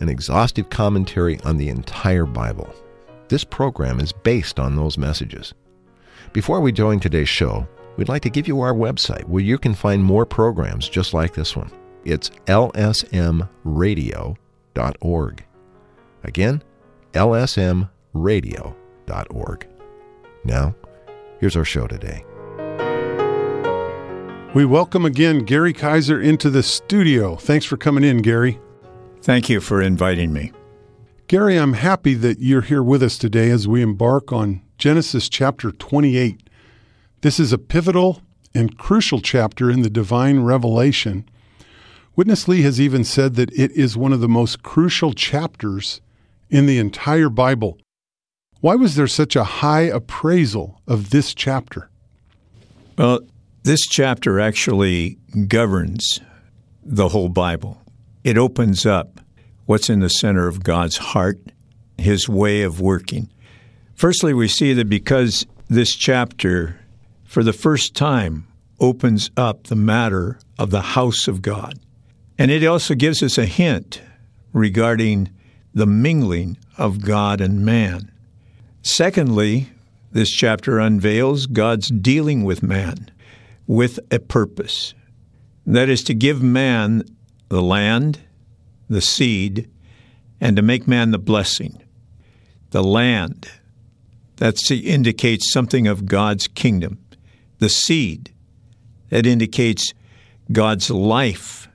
an exhaustive commentary on the entire Bible. This program is based on those messages. Before we join today's show, we'd like to give you our website where you can find more programs just like this one. It's lsmradio.org. Again, lsmradio.org. Now, here's our show today. We welcome again Gary Kaiser into the studio. Thanks for coming in, Gary. Thank you for inviting me. Gary, I'm happy that you're here with us today as we embark on Genesis chapter 28. This is a pivotal and crucial chapter in the divine revelation. Witness Lee has even said that it is one of the most crucial chapters in the entire Bible. Why was there such a high appraisal of this chapter? Well, this chapter actually governs the whole Bible. It opens up what's in the center of God's heart, His way of working. Firstly, we see that because this chapter, for the first time, opens up the matter of the house of God. And it also gives us a hint regarding the mingling of God and man. Secondly, this chapter unveils God's dealing with man with a purpose. That is to give man the land, the seed, and to make man the blessing. The land, that indicates something of God's kingdom. The seed, that indicates God's life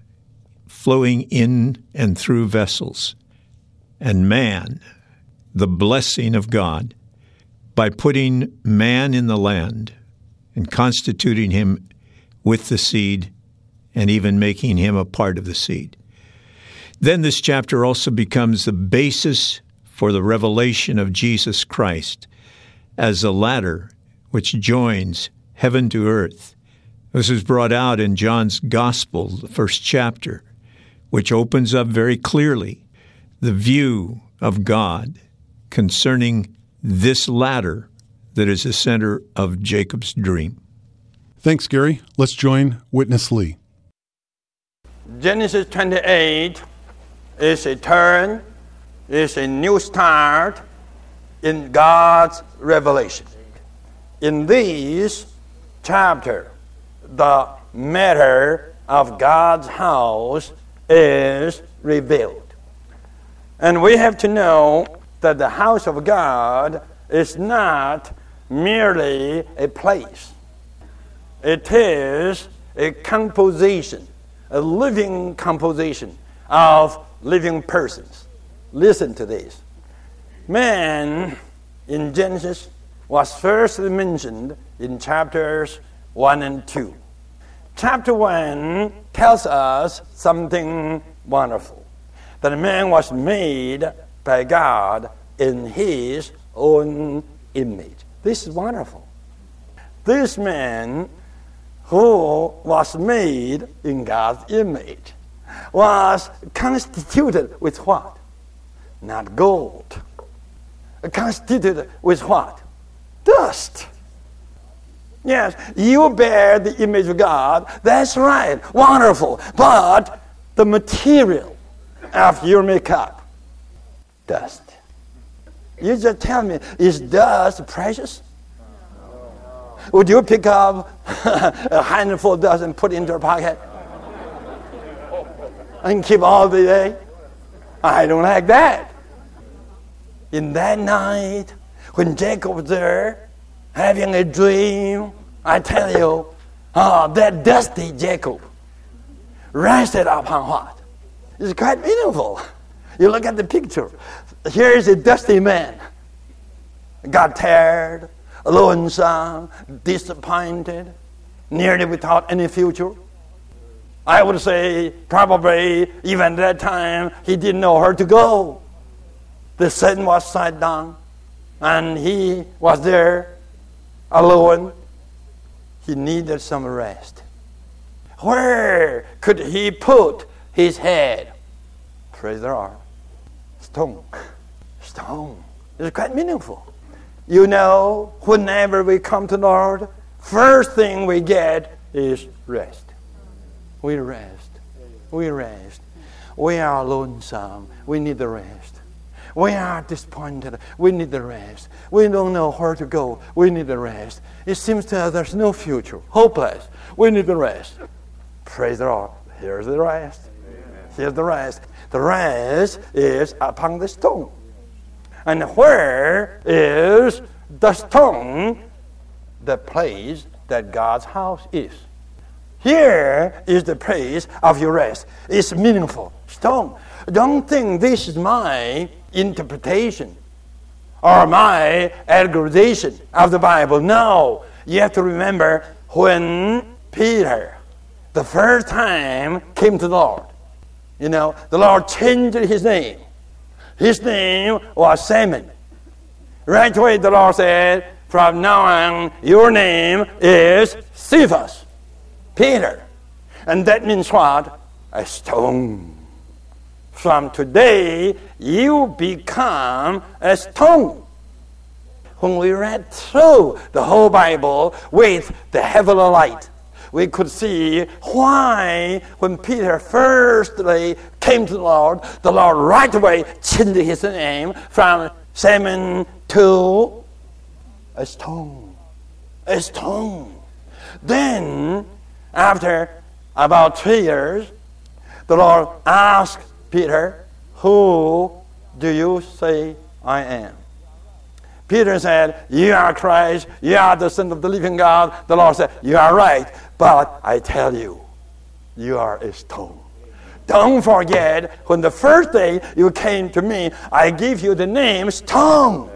flowing in and through vessels. And man, the blessing of God, by putting man in the land and constituting him with the seed and even making him a part of the seed. Then this chapter also becomes the basis for the revelation of Jesus Christ as the ladder which joins heaven to earth. This is brought out in John's Gospel, the first chapter, which opens up very clearly the view of God concerning this ladder that is the center of Jacob's dream. Thanks, Gary. Let's join Witness Lee. Genesis 28 is a turn, is a new start in God's revelation. In this chapter, the matter of God's house is revealed. And we have to know that the house of God is not merely a place, it is a composition, a living composition of living persons. Listen to this. Man in Genesis was first mentioned in chapters 1 and 2. Chapter 1 tells us something wonderful that man was made by God in his own image. This is wonderful. This man who was made in God's image was constituted with what? Not gold. Constituted with what? Dust. Yes, you bear the image of God. That's right. Wonderful. But the material of your makeup, dust. You just tell me, is dust precious? Would you pick up a handful and put into your pocket? I can keep all the day. I don't like that. In that night, When Jacob was there, having a dream, I tell you, oh, that dusty Jacob rested upon what? It's quite meaningful. You look at the picture. Here is a dusty man. Got tired, lonesome, disappointed, nearly without any future. I would say probably even that time he didn't know where to go. The sun was set down, and he was there alone. He needed some rest. Where could he put his head? Praise the Lord. Stone. Stone. It's quite meaningful. You know, whenever we come to the Lord, first thing we get is rest. We rest. We rest. We are lonesome. We need the rest. We are disappointed. We need the rest. We don't know where to go. We need the rest. It seems to us there's no future. Hopeless. We need the rest. Praise the Lord. Here's the rest. Here's the rest. The rest is upon the stone. And where is the stone? The place that God's house is. Here is the place of your rest. It's meaningful. Stone. Don't think this is my interpretation or my allegation of the Bible. No. You have to remember when Peter, the first time, came to the Lord, you know, the Lord changed his name. His name was Simon. Right away, the Lord said, From now on, your name is Cephas. Peter. And that means what? A stone. From today, you become a stone. When we read through the whole Bible with the heavenly light, we could see why, when Peter firstly came to the Lord, the Lord right away changed his name from Simon to a stone. A stone. Then after about three years, the Lord asked Peter, Who do you say I am? Peter said, You are Christ, you are the Son of the living God. The Lord said, You are right, but I tell you, you are a stone. Don't forget, when the first day you came to me, I gave you the name Stone.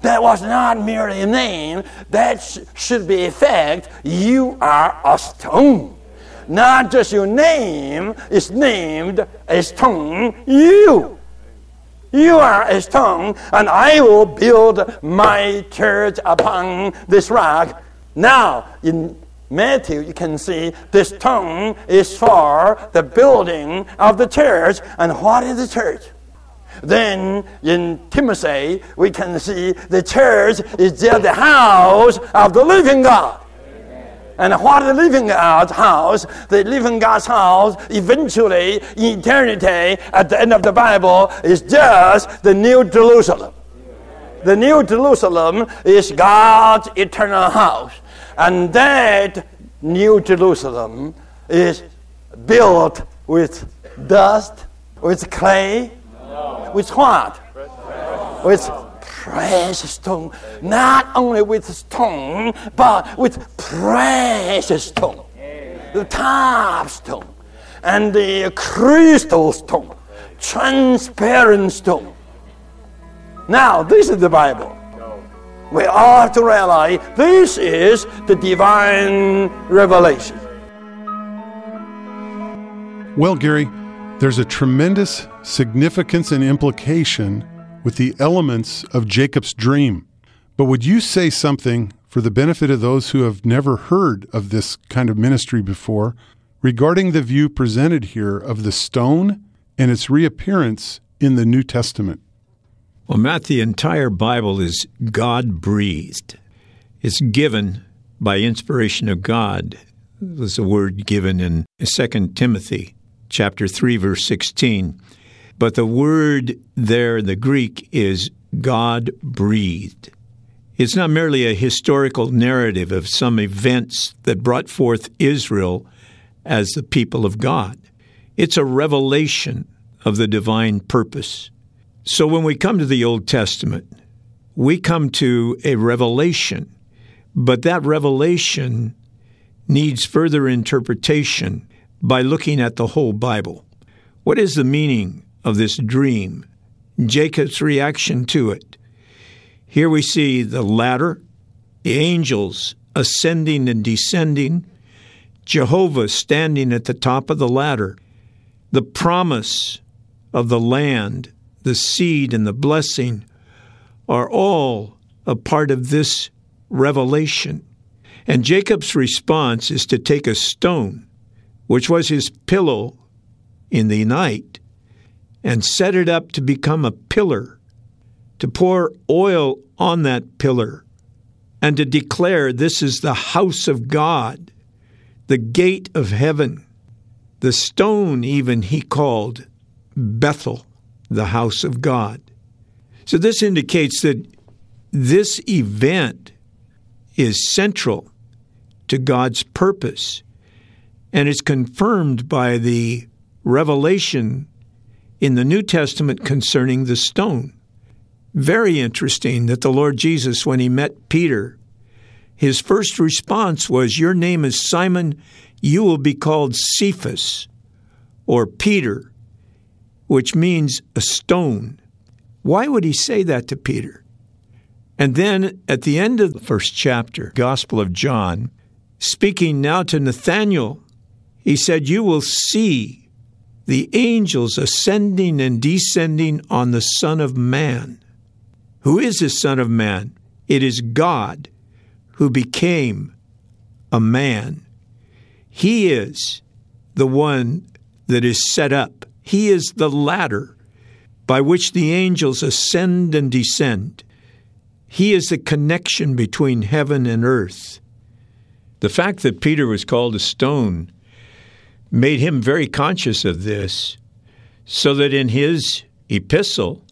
That was not merely a name, that sh- should be a fact. You are a stone. Not just your name is named a stone, you. You are a stone, and I will build my church upon this rock. Now, in Matthew, you can see this tongue is for the building of the church. And what is the church? Then in Timothy, we can see the church is just the house of the living God. And what the living God's house, the living God's house, eventually, eternity, at the end of the Bible, is just the New Jerusalem. The New Jerusalem is God's eternal house. And that New Jerusalem is built with dust, with clay, with what? With precious stone. Not only with stone, but with precious stone. The top stone. And the crystal stone. Transparent stone. Now, this is the Bible. We have to realize this is the divine revelation. Well, Gary, there's a tremendous significance and implication with the elements of Jacob's dream. But would you say something for the benefit of those who have never heard of this kind of ministry before regarding the view presented here of the stone and its reappearance in the New Testament? Well, Matt, the entire Bible is God breathed. It's given by inspiration of God. There's a word given in 2 Timothy chapter 3 verse 16. But the word there in the Greek is God breathed. It's not merely a historical narrative of some events that brought forth Israel as the people of God. It's a revelation of the divine purpose. So when we come to the Old Testament, we come to a revelation, but that revelation needs further interpretation by looking at the whole Bible. What is the meaning of this dream? Jacob's reaction to it. Here we see the ladder, the angels ascending and descending, Jehovah standing at the top of the ladder, the promise of the land, the seed, and the blessing are all a part of this revelation. And Jacob's response is to take a stone, which was his pillow in the night, and set it up to become a pillar, to pour oil on that pillar, and to declare this is the house of God, the gate of heaven. The stone, even, he called Bethel, the house of God. So this indicates that this event is central to God's purpose and is confirmed by the revelation in the New Testament concerning the stone. Very interesting that the Lord Jesus, when he met Peter, his first response was, Your name is Simon, you will be called Cephas, or Peter, which means a stone. Why would he say that to Peter? And then at the end of the first chapter, Gospel of John, speaking now to Nathanael, he said, You will see the angels ascending and descending on the Son of Man. Who is the Son of Man? It is God who became a man. He is the one that is set up, He is the ladder by which the angels ascend and descend. He is the connection between heaven and earth. The fact that Peter was called a stone made him very conscious of this, so that in his epistle,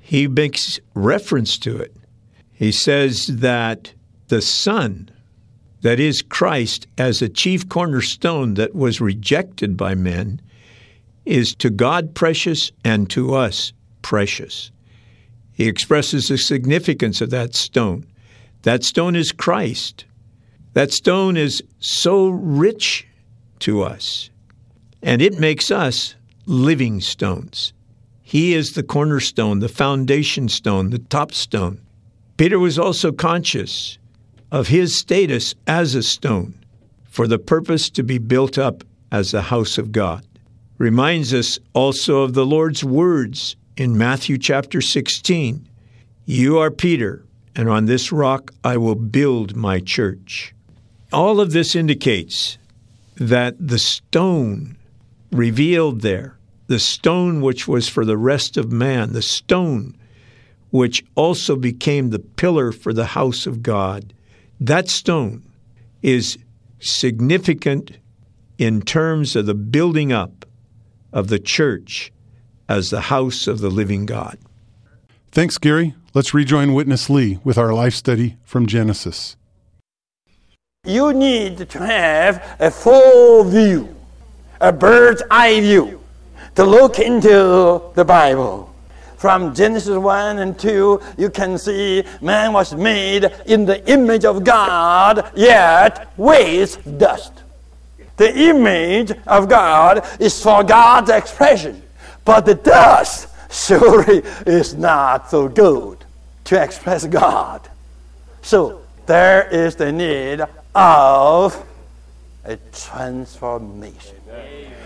he makes reference to it. He says that the Son, that is Christ, as a chief cornerstone that was rejected by men, is to God precious and to us precious. He expresses the significance of that stone. That stone is Christ. That stone is so rich to us. And it makes us living stones. He is the cornerstone, the foundation stone, the top stone. Peter was also conscious of his status as a stone for the purpose to be built up as the house of God. Reminds us also of the Lord's words in Matthew chapter 16 You are Peter, and on this rock I will build my church. All of this indicates that the stone revealed there, the stone which was for the rest of man, the stone which also became the pillar for the house of God, that stone is significant in terms of the building up of the church as the house of the living God. Thanks, Gary. Let's rejoin Witness Lee with our life study from Genesis. You need to have a full view, a bird's eye view, to look into the Bible. From Genesis 1 and 2, you can see man was made in the image of God, yet weighs dust. The image of God is for God's expression, but the dust surely is not so good to express God. So there is the need of a transformation.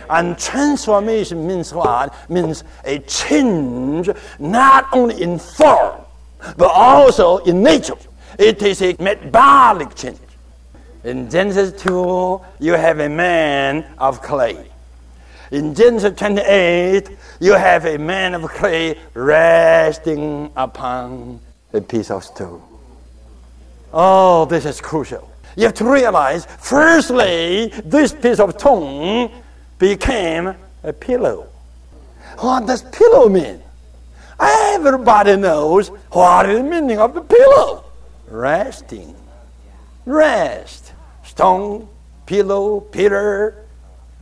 And transformation means what? Means a change not only in form, but also in nature. It is a metabolic change. In Genesis 2, you have a man of clay. In Genesis 28, you have a man of clay resting upon a piece of stone. Oh, this is crucial. You have to realize, firstly, this piece of stone became a pillow. What does pillow mean? Everybody knows what is the meaning of the pillow. Resting. Rest. Stone, pillow, pillar,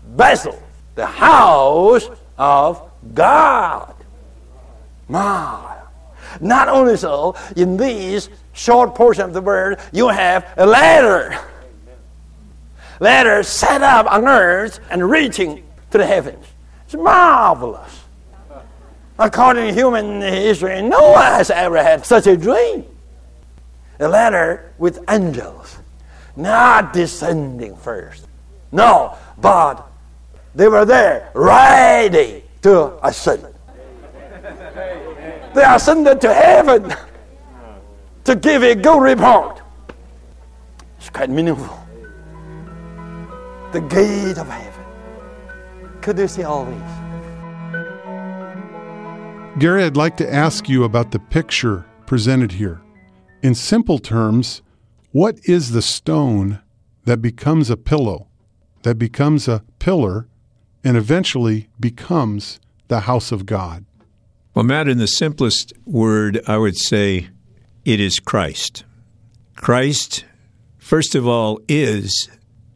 vessel. The house of God. My. Not only so, in this short portion of the word, you have a ladder. Ladder set up on earth and reaching to the heavens. It's marvelous. According to human history, no one has ever had such a dream. A ladder with angels, not descending first. No, but they were there ready to ascend. They ascended to heaven to give a good report. It's quite meaningful. The gate of heaven. Could you see all these? Gary, I'd like to ask you about the picture presented here. In simple terms, what is the stone that becomes a pillow, that becomes a pillar, and eventually becomes the house of God? Well, Matt, in the simplest word, I would say it is Christ. Christ, first of all, is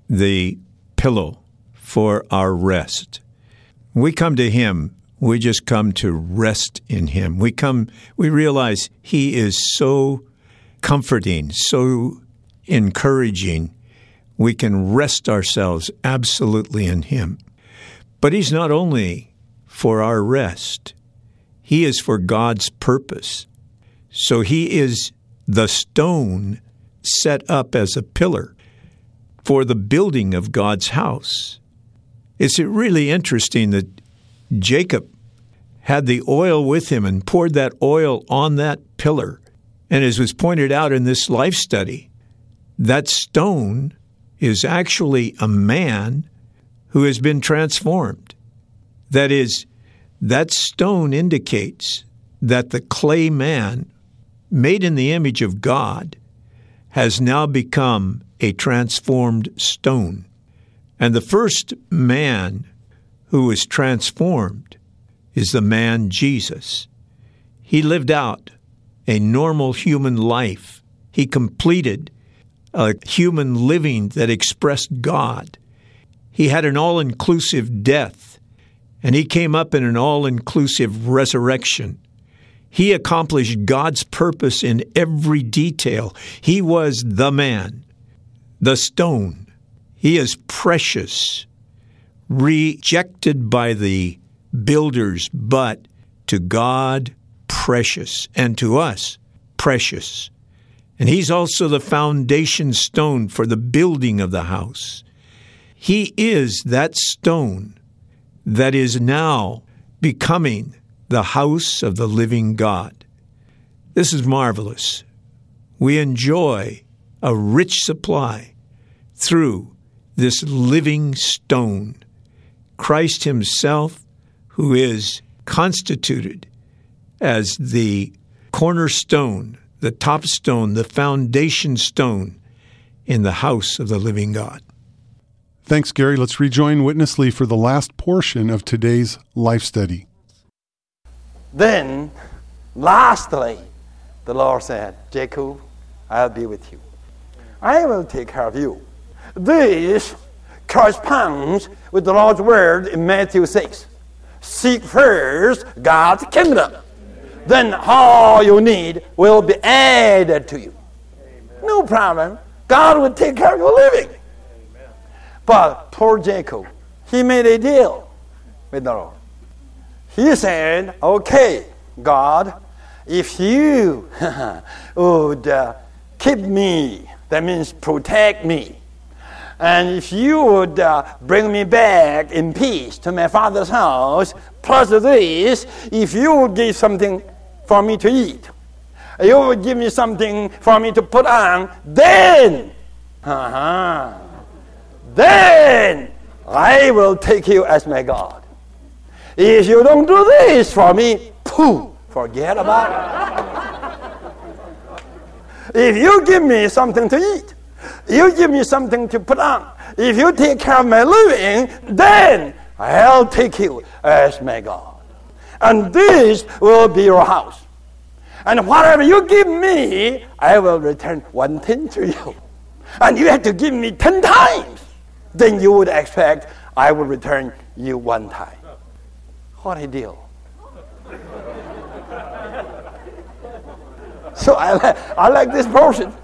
the pillow for our rest. We come to Him, we just come to rest in Him. We come, we realize He is so comforting, so encouraging. We can rest ourselves absolutely in Him. But He's not only for our rest, He is for God's purpose. So He is the stone set up as a pillar for the building of God's house. It's really interesting that Jacob had the oil with him and poured that oil on that pillar. And as was pointed out in this life study, that stone is actually a man who has been transformed. That is, that stone indicates that the clay man, made in the image of God, has now become a transformed stone. And the first man who was transformed is the man Jesus. He lived out a normal human life. He completed a human living that expressed God. He had an all inclusive death, and he came up in an all inclusive resurrection. He accomplished God's purpose in every detail. He was the man, the stone. He is precious, rejected by the builders, but to God, precious, and to us, precious. And He's also the foundation stone for the building of the house. He is that stone that is now becoming the house of the living God. This is marvelous. We enjoy a rich supply through this living stone, Christ Himself, who is constituted as the cornerstone, the top stone, the foundation stone in the house of the living God. Thanks, Gary. Let's rejoin Witness Lee for the last portion of today's life study. Then, lastly, the Lord said, Jacob, I'll be with you. I will take care of you. This corresponds with the Lord's word in Matthew 6. Seek first God's kingdom. Then all you need will be added to you. No problem. God will take care of your living. But poor Jacob, he made a deal with the Lord. He said, Okay, God, if you would uh, keep me, that means protect me, and if you would uh, bring me back in peace to my father's house, plus this, if you would give something for me to eat, you will give me something for me to put on, then, uh-huh, then I will take you as my God. If you don't do this for me, pooh, forget about it. if you give me something to eat, you give me something to put on. If you take care of my living, then I'll take you as my God. And this will be your house. And whatever you give me, I will return one tenth to you. And you have to give me ten times. Then you would expect I will return you one time. What a deal. So I, like, I like this portion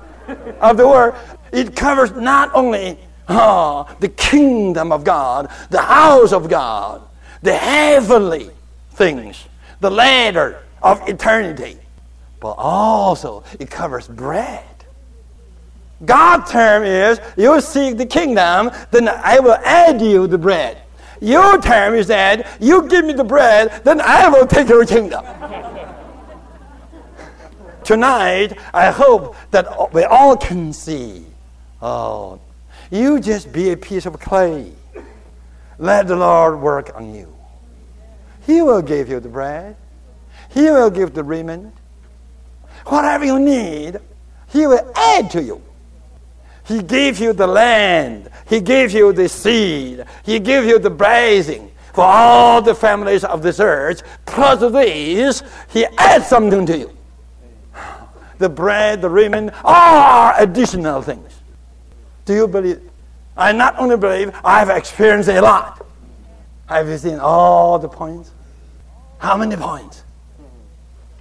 of the word. It covers not only uh, the kingdom of God, the house of God, the heavenly things, the ladder of eternity, but also it covers bread. God's term is, you seek the kingdom, then I will add you the bread. Your term is that, you give me the bread, then I will take your kingdom. Tonight, I hope that we all can see. Oh, you just be a piece of clay. Let the Lord work on you. He will give you the bread. He will give the raiment. Whatever you need, He will add to you. He gave you the land. He gave you the seed. He gave you the blessing for all the families of this earth. Plus of these, He adds something to you the bread, the raiment, are additional things. Do you believe? I not only believe, I've experienced a lot. Have you seen all the points? How many points?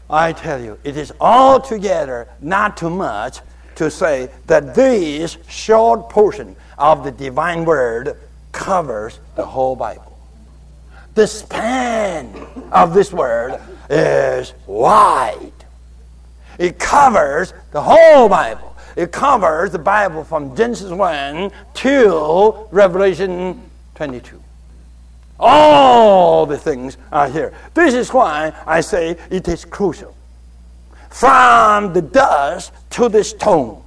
I tell you, it is altogether not too much to say that this short portion of the divine word covers the whole Bible. The span of this word is wide. It covers the whole Bible. It covers the Bible from Genesis 1 to Revelation 22. All the things are here. This is why I say it is crucial. From the dust to the stone,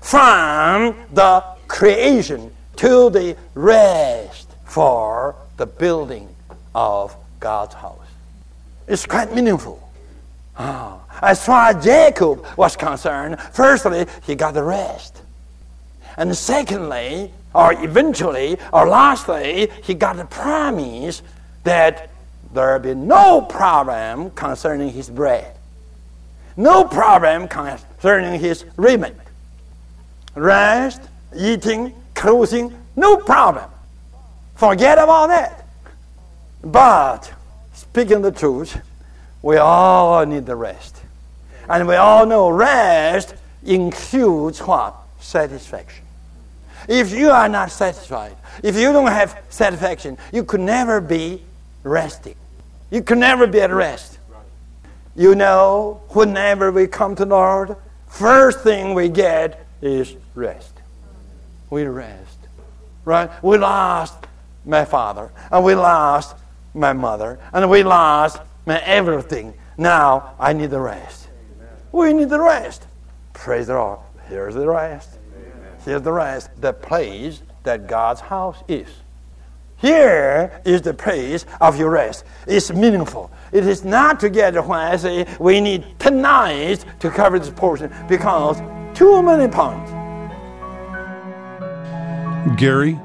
from the creation to the rest for the building of God's house. It's quite meaningful. Oh. As far as Jacob was concerned, firstly, he got the rest. And secondly, or eventually, or lastly, he got the promise that there be no problem concerning his bread, no problem concerning his raiment. Rest, eating, clothing, no problem. Forget about that. But, speaking the truth, we all need the rest. And we all know rest includes what? Satisfaction. If you are not satisfied, if you don't have satisfaction, you could never be resting. You could never be at rest. You know, whenever we come to Lord, first thing we get is rest. We rest. Right? We lost my father, and we lost my mother, and we lost my everything. Now I need the rest. We need the rest. Praise the Lord. Here's the rest. Here's the rest. The place that God's house is. Here is the place of your rest. It's meaningful. It is not together when I say we need 10 nights to cover this portion because too many points. Gary,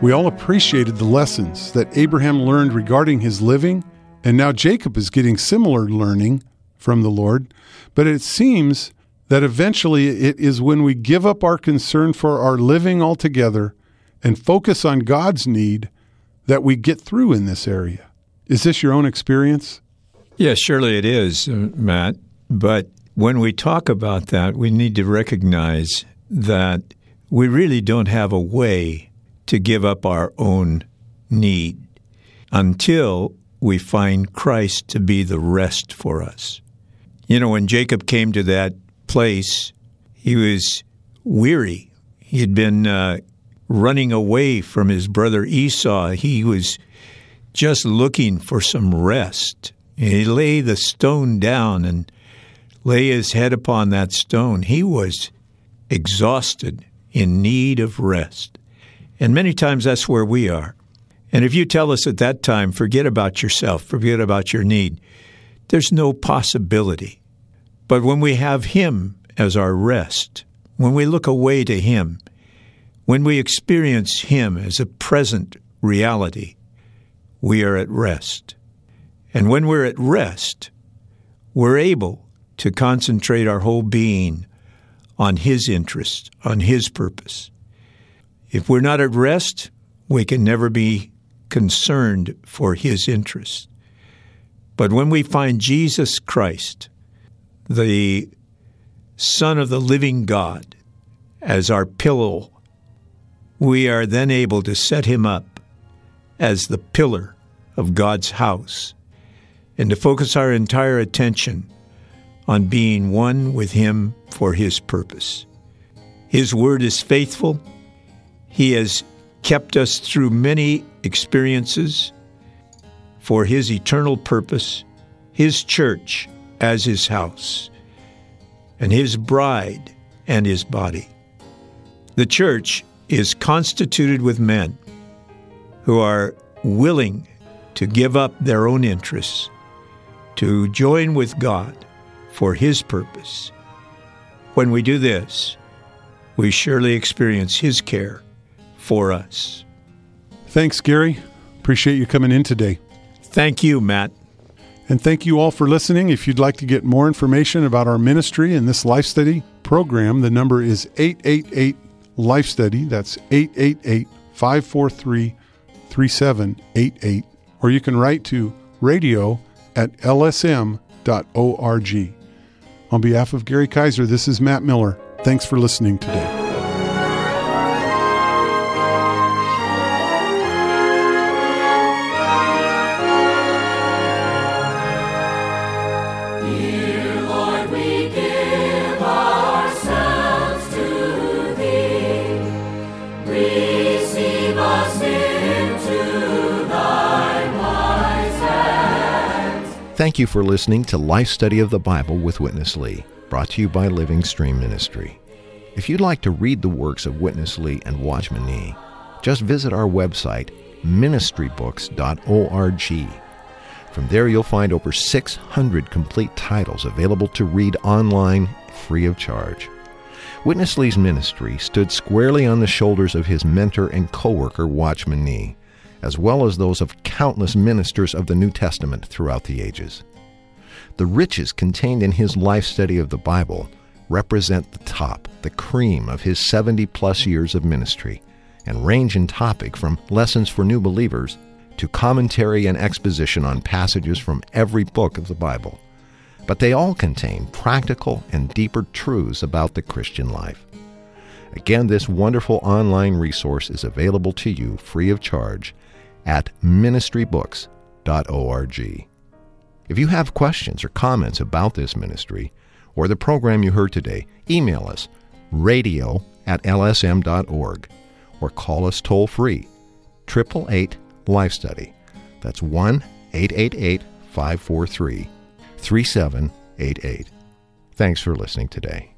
we all appreciated the lessons that Abraham learned regarding his living, and now Jacob is getting similar learning from the Lord. But it seems that eventually it is when we give up our concern for our living altogether and focus on God's need that we get through in this area. Is this your own experience? Yes, surely it is, uh, Matt. But when we talk about that, we need to recognize that we really don't have a way to give up our own need until we find Christ to be the rest for us. You know, when Jacob came to that place, he was weary. He had been uh, running away from his brother Esau. He was just looking for some rest. And he lay the stone down and lay his head upon that stone. He was exhausted, in need of rest. And many times that's where we are. And if you tell us at that time, forget about yourself, forget about your need, there's no possibility. But when we have Him as our rest, when we look away to Him, when we experience Him as a present reality, we are at rest. And when we're at rest, we're able to concentrate our whole being on His interest, on His purpose. If we're not at rest, we can never be concerned for His interest. But when we find Jesus Christ, the Son of the living God as our pillow, we are then able to set him up as the pillar of God's house and to focus our entire attention on being one with him for his purpose. His word is faithful. He has kept us through many experiences for his eternal purpose, his church as his house, and his bride and his body. The church is constituted with men who are willing to give up their own interests, to join with God for His purpose. When we do this, we surely experience His care for us. Thanks, Gary. Appreciate you coming in today. Thank you, Matt. And thank you all for listening. If you'd like to get more information about our ministry and this life study program, the number is 888 Life Study. That's 888 543 3788. Or you can write to radio at lsm.org. On behalf of Gary Kaiser, this is Matt Miller. Thanks for listening today. Thank you for listening to Life Study of the Bible with Witness Lee, brought to you by Living Stream Ministry. If you'd like to read the works of Witness Lee and Watchman Nee, just visit our website, ministrybooks.org. From there, you'll find over 600 complete titles available to read online free of charge. Witness Lee's ministry stood squarely on the shoulders of his mentor and co worker, Watchman Nee, as well as those of countless ministers of the New Testament throughout the ages. The riches contained in his life study of the Bible represent the top, the cream of his 70 plus years of ministry, and range in topic from lessons for new believers to commentary and exposition on passages from every book of the Bible. But they all contain practical and deeper truths about the Christian life. Again, this wonderful online resource is available to you free of charge at ministrybooks.org. If you have questions or comments about this ministry or the program you heard today, email us radio at lsm.org or call us toll free 888 Life Study. That's 1 888 543 3788. Thanks for listening today.